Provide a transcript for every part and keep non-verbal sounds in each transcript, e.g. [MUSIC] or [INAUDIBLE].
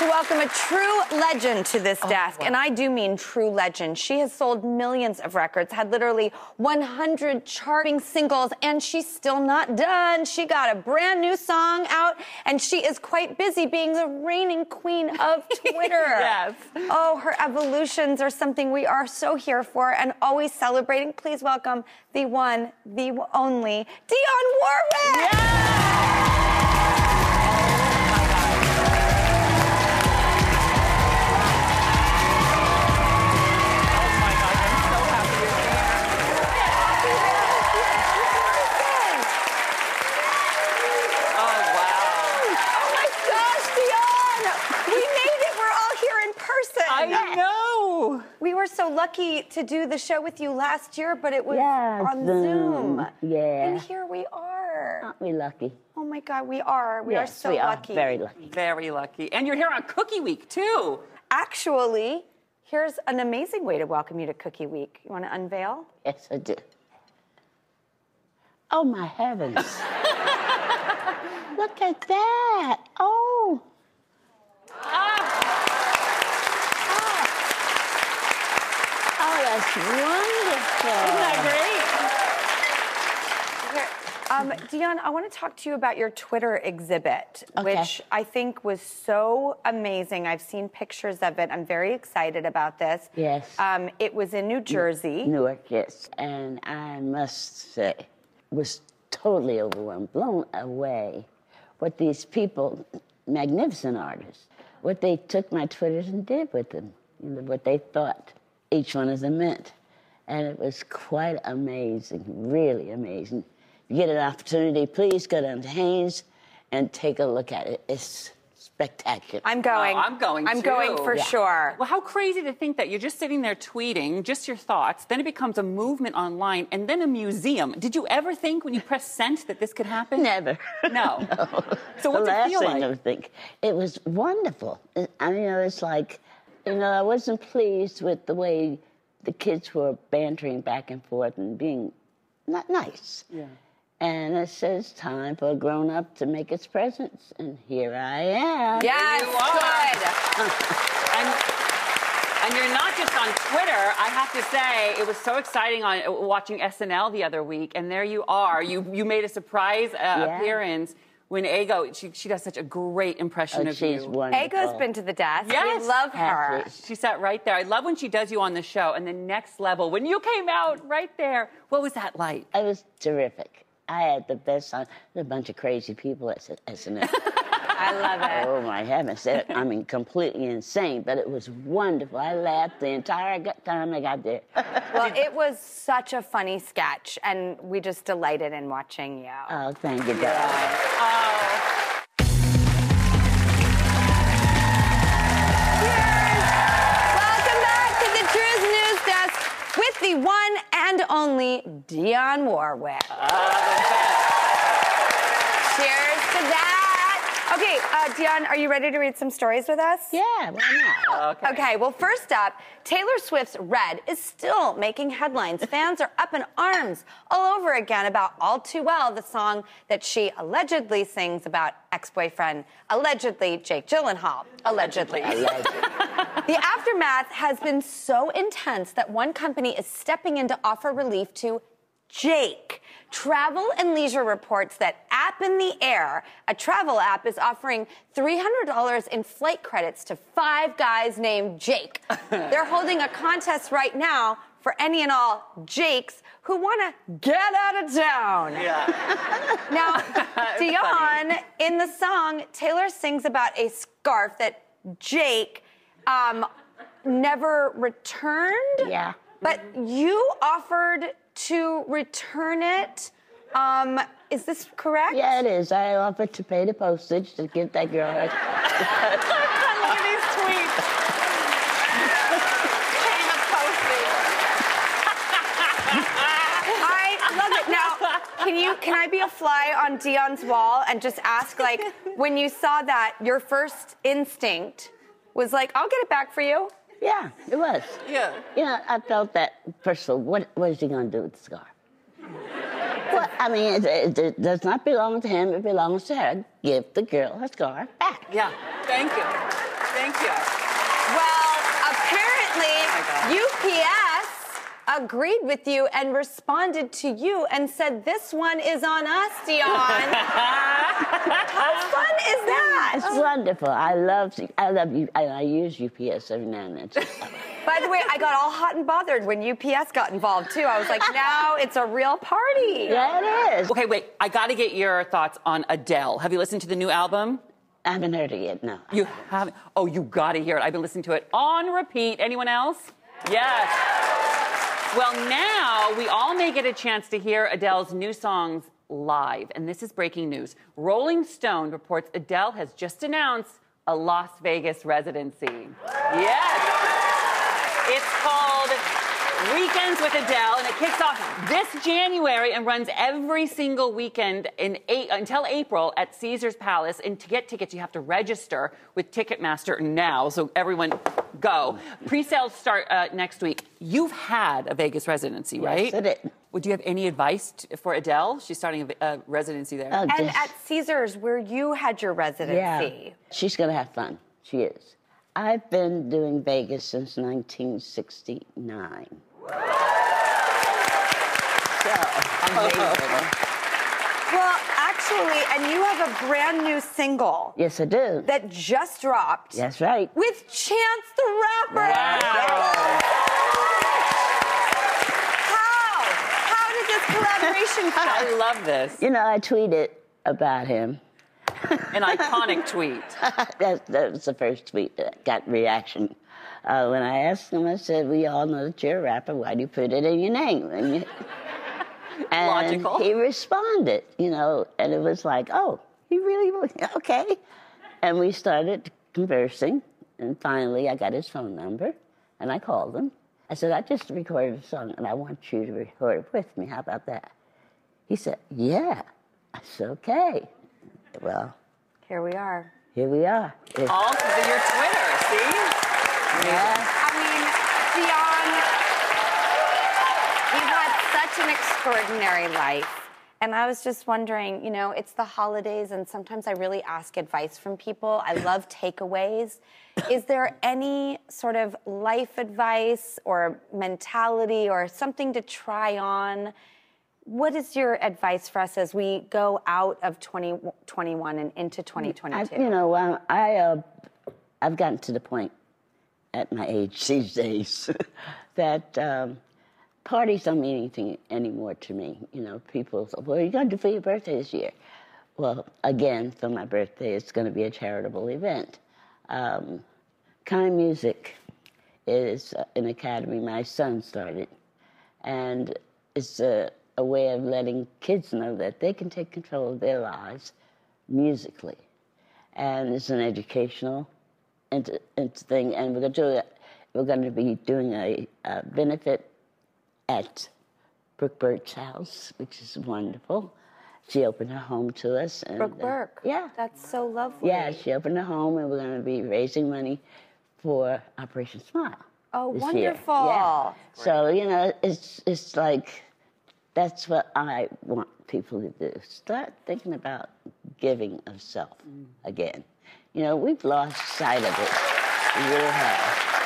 to welcome a true legend to this oh, desk. And I do mean true legend. She has sold millions of records, had literally 100 charting singles, and she's still not done. She got a brand new song out, and she is quite busy being the reigning queen of [LAUGHS] Twitter. Yes. Oh, her evolutions are something we are so here for and always celebrating. Please welcome the one, the only, Dionne Warwick. Oh lucky to do the show with you last year, but it was Yeah, on Zoom. Zoom. Yeah. And here we are. Aren't we lucky? Oh my God, we are. We yes, are so we lucky. are very lucky. Very lucky. And you're here on Cookie Week, too. Actually, here's an amazing way to welcome you to Cookie Week. You want to unveil? Yes, I do. Oh my heavens! [LAUGHS] Look at that! Oh. That's wonderful. Isn't that Here, um, Dionne, I want to talk to you about your Twitter exhibit, Okay. which I think was so amazing. I've seen pictures of it. I'm very excited about this. Yes. Um, it was in New Jersey. Newark, yes. And I must say, was totally overwhelmed, blown away what these people, magnificent artists, what they took my Twitters and did with them, you know, what they thought each one of them meant. And it was quite amazing, really amazing. If you get an opportunity, please go down to Haynes and take a look at it. It's spectacular. I'm going. Oh, I'm going I'm too. going for Yeah. sure. Well, how crazy to think that you're just sitting there tweeting just your thoughts, then it becomes a movement online, and then a museum. Did you ever think when you press send that this could happen? Never. [LAUGHS] [LAUGHS] No. So the what's it last feel thing like? I would think. It was wonderful. I mean, you know, it's like, you know, I wasn't pleased with the way the kids were bantering back and forth and being not nice. Yeah. And it says time for a grown up to make its presence, and here I am. Yes, you are. good. [LAUGHS] And, and you're not just on Twitter. I have to say, it was so exciting on uh, watching SNL the other week, and there you are. You you made a surprise uh, Yeah. appearance when Ego. She, she does such a great impression Oh, of she's you. wonderful. Ego's been to the desk. Yes. We love her. She sat right there. I love when she does you on the show. And the next level, when you came out right there, what was that like? It was terrific. I had the best time. There's a bunch of crazy people at SNL. [LAUGHS] I love it. Oh my heavens! It- I mean, completely insane, but it was wonderful. I laughed the entire time I got there. Well, it was such a funny sketch, and we just delighted in watching you. Oh, thank you, darling. Oh, Welcome back to the Drew's News Desk with the one and only Dionne Warwick. Ah, Cheers to that. Okay, uh, Dionne, are you ready to read some stories with us? Yeah, why not? okay. Okay, well, first up, Taylor Swift's Red is still making headlines. [LAUGHS] Fans are up in arms all over again about All Too Well, the song that she allegedly sings about ex boyfriend, allegedly Jake Gyllenhaal. Allegedly. [LAUGHS] The aftermath has been so intense that one company is stepping in to offer relief to Jake. Travel and Leisure reports that App in the Air, a travel app, is offering $300 in flight credits to five guys named Jake. [LAUGHS] They're holding a contest right now for any and all Jakes who want to get out of town. Yeah. [LAUGHS] Now, [LAUGHS] Dionne, in the song, Taylor sings about a scarf that Jake um, never returned. Yeah. But you offered to return it. Um, is this correct? Yeah, it is. I offered to pay the postage to get that girl her. Look at these tweets. Paying the I love it. Now, can you can I be a fly on Dionne's wall and just ask like when you saw that your first instinct was like I'll get it back for you? Yeah, it was. Yeah. You know, I felt that, first of all, what, what is he going to do with the scar? well, I mean, it, it, it does not belong to him, it belongs to her. Give the girl her scar back. Yeah. Thank you. Thank you. Well, apparently UPS agreed with you and responded to you and said this one is on us, Dionne. [LAUGHS] How fun is that? It's wonderful. I love, I love you, and I use UPS every now and then. By the way, I got all hot and bothered when UPS got involved too. I was like, now it's a real party. yeah, it is. Okay, wait. I got to get your thoughts on Adele. Have you listened to the new album? I haven't heard it yet, no. You haven't? Oh, you got to hear it. I've been listening to it on repeat. Anyone else? Yes. Well, now we all may get a chance to hear Adele's new songs live. And this is breaking news. Rolling Stone reports Adele has just announced a Las Vegas residency. Yes. It's called Weekends with Adele, and it kicks off this January and runs every single weekend in eight, until April at Caesar's Palace. And to get tickets, you have to register with Ticketmaster now, so everyone go. Pre-sales start uh, next week. You've had a Vegas residency, right? Yes, I did. Would you have any advice t- for Adele? She's starting a, a residency there. Oh, And at Caesars, where you had your residency. Yeah, she's going to have fun. She is. I've been doing Vegas since 1969. So, amazing. Well, actually, and you have a brand new single yes, I do. that just dropped That's right. with Chance the Rapper. Wow. How? How did this collaboration [LAUGHS] come? I love this. You know, I tweeted about him. An iconic tweet. [LAUGHS] that, that was the first tweet that got reaction. Uh, when I asked him, I said, "We all know that you're a rapper. Why do you put it in your name?" And, you- [LAUGHS] and Logical. he responded, you know, and it was like, "Oh, he really [LAUGHS] okay." And we started conversing, and finally, I got his phone number, and I called him. I said, "I just recorded a song, and I want you to record it with me. How about that?" He said, "Yeah." I said, "Okay." Well, Here we are. here we are. It's- All to your Twitter, see? yeah. I mean, Dionne, you've had such an extraordinary life. And I was just wondering, you know, it's the holidays, and sometimes I really ask advice from people. I [LAUGHS] love takeaways. Is there any sort of life advice or mentality or something to try on? What is your advice for us as we go out of 2021 and into I, 2022? you know, I, I uh, I've gotten to the point at my age [LAUGHS] these days [LAUGHS] that um, parties don't mean anything anymore to me. You know, people say, "What are you going to do for your birthday this year?" Well, again, for my birthday, it's going to be a charitable event. Um, kind Music is uh, an academy my son started, and it's a, a way of letting kids know that they can take control of their lives musically and it's an educational thing. And we're going to do it. We're going to be doing a, a benefit at Brooke Burke's house, which is wonderful. She opened her home to us. And, Brooke uh, Burke. yeah. That's so lovely. Yeah, she opened her home, and we're going to be raising money for Operation Smile. Oh, year. wonderful. Yeah. So you know, it's it's like that's what I want people to do. Start thinking about giving of self mm. again. You know, we've lost sight of it. We really have.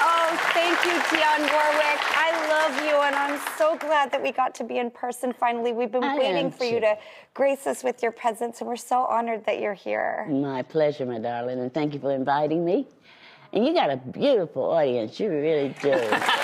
Oh, thank you, Dionne Warwick. I love you, and I'm so glad that we got to be in person finally. We've been I waiting for you to grace us with your presence, and we're so honored that you're here. My pleasure, my darling, and thank you for inviting me. And you got a beautiful audience. You really do. [LAUGHS]